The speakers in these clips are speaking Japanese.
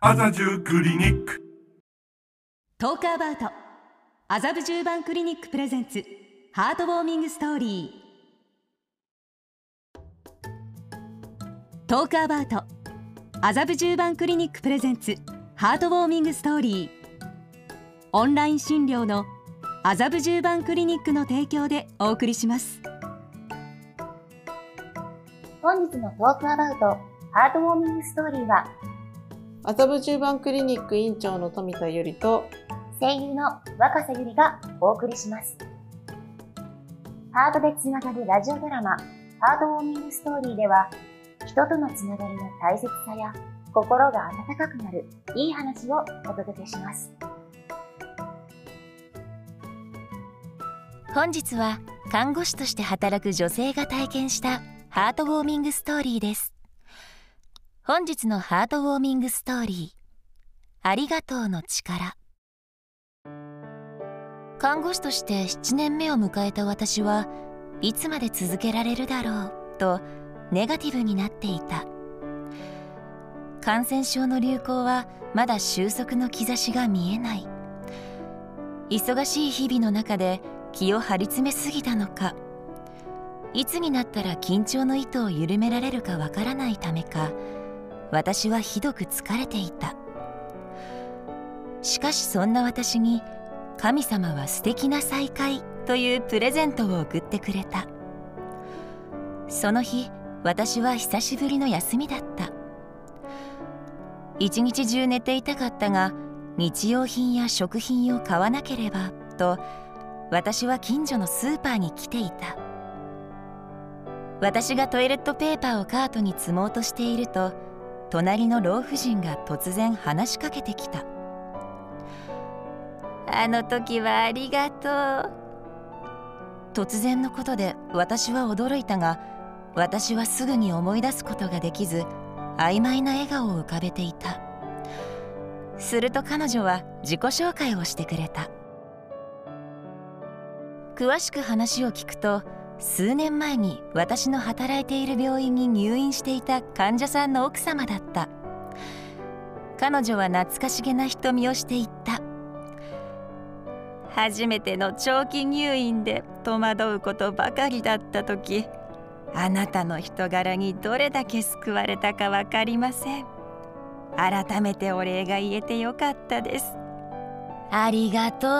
麻布クリニック。トークアバウト。麻布十番クリニックプレゼンツ。ハートウォーミングストーリー。トークアバウト。麻布十番クリニックプレゼンツ。ハートウォーミングストーリー。オンライン診療の。麻布十番クリニックの提供でお送りします。本日のトークアバウト。ハートウォーミングストーリーは麻布十番クリニック院長の富田由里と声優の若狭ゆりがお送りします。ハートでつながるラジオドラマハートウォーミングストーリーでは人とのつながりの大切さや心が温かくなるいい話をお届けします。本日は看護師として働く女性が体験したハートウォーミングストーリーです本日のハートウォーミングストーリー。ありがとうの力。看護師として7年目を迎えた私はいつまで続けられるだろうとネガティブになっていた。感染症の流行はまだ収束の兆しが見えない。忙しい日々の中で気を張り詰めすぎたのか。いつになったら緊張の糸を緩められるかわからないためか。私はひどく疲れていた。しかしそんな私に神様は素敵な再会というプレゼントを送ってくれた。その日私は久しぶりの休みだった。一日中寝ていたかったが日用品や食品を買わなければと私は近所のスーパーに来ていた。私がトイレットペーパーをカートに積もうとしていると隣の老婦人が突然話しかけてきた。あの時はありがとう。突然のことで私は驚いたが私はすぐに思い出すことができず曖昧な笑顔を浮かべていた。すると彼女は自己紹介をしてくれた。詳しく話を聞くと数年前に私の働いている病院に入院していた患者さんの奥様だった。彼女は懐かしげな瞳をしていった。初めての長期入院で戸惑うことばかりだった時あなたの人柄にどれだけ救われたか分かりません。改めてお礼が言えてよかったです。ありがとう。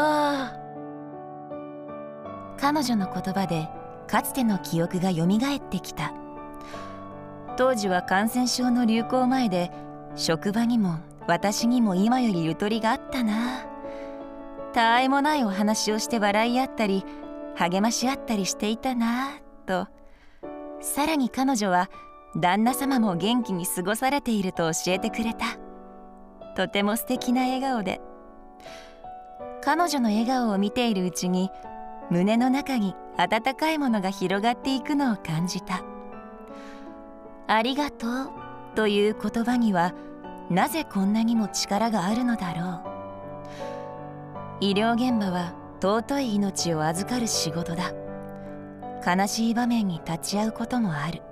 彼女の言葉でかつての記憶がよみがえってきた。当時は感染症の流行前で職場にも私にも今よりゆとりがあったな。たあいもないお話をして笑い合ったり励まし合ったりしていたなと。さらに彼女は旦那様も元気に過ごされていると教えてくれた。とても素敵な笑顔で。彼女の笑顔を見ているうちに胸の中に温かいものが広がっていくのを感じた「ありがとう」という言葉にはなぜこんなにも力があるのだろう。医療現場は尊い命を預かる仕事だ。悲しい場面に立ち会うこともある。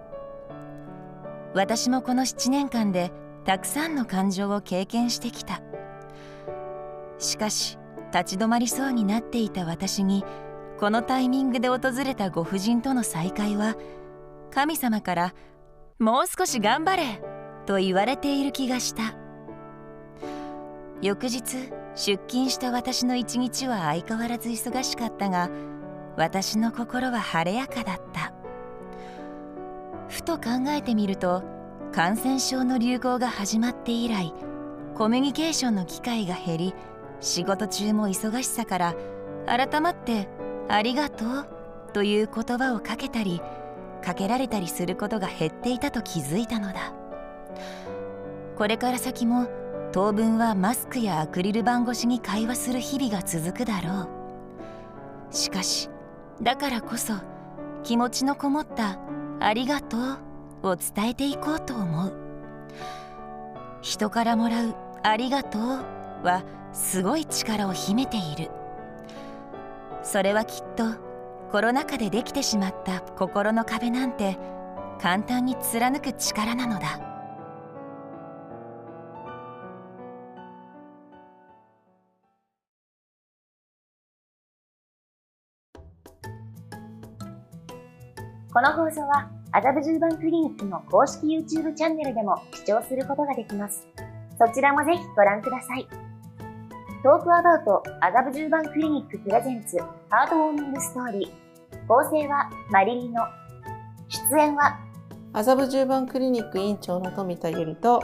私もこの7年間でたくさんの感情を経験してきた。しかし立ち止まりそうになっていた私にこのタイミングで訪れたご婦人との再会は神様から「もう少し頑張れ!」と言われている気がした翌日出勤した私の一日は相変わらず忙しかったが私の心は晴れやかだったふと考えてみると感染症の流行が始まって以来コミュニケーションの機会が減り仕事中も忙しさから改まって「ありがとう」という言葉をかけたりかけられたりすることが減っていたと気づいたのだ。これから先も当分はマスクやアクリル板越しに会話する日々が続くだろう。しかしだからこそ気持ちのこもった「ありがとう」を伝えていこうと思う。人からもらう「ありがとう」はすごい力を秘めている。それはきっとコロナ禍でできてしまった心の壁なんて簡単に貫く力なのだこの放送は麻布十番クリニックの公式 YouTube チャンネルでも視聴することができます。そちらもぜひご覧ください。トークアバウト麻布十番クリニックプレゼンツハートウォーミングストーリー。構成はマリリノ。出演は麻布十番クリニック院長の富田ゆりと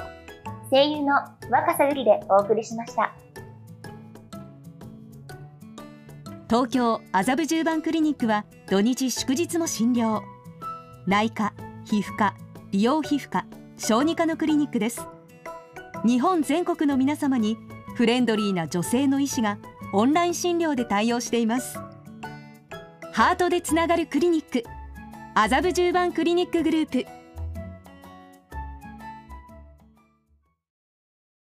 声優の若狭ゆりでお送りしました。東京麻布十番クリニックは土日祝日も診療内科皮膚科美容皮膚科小児科のクリニックです日本全国の皆様にフレンドリーな女性の医師がオンライン診療で対応しています。ハートでつながるクリニック麻布十番クリニックグループ。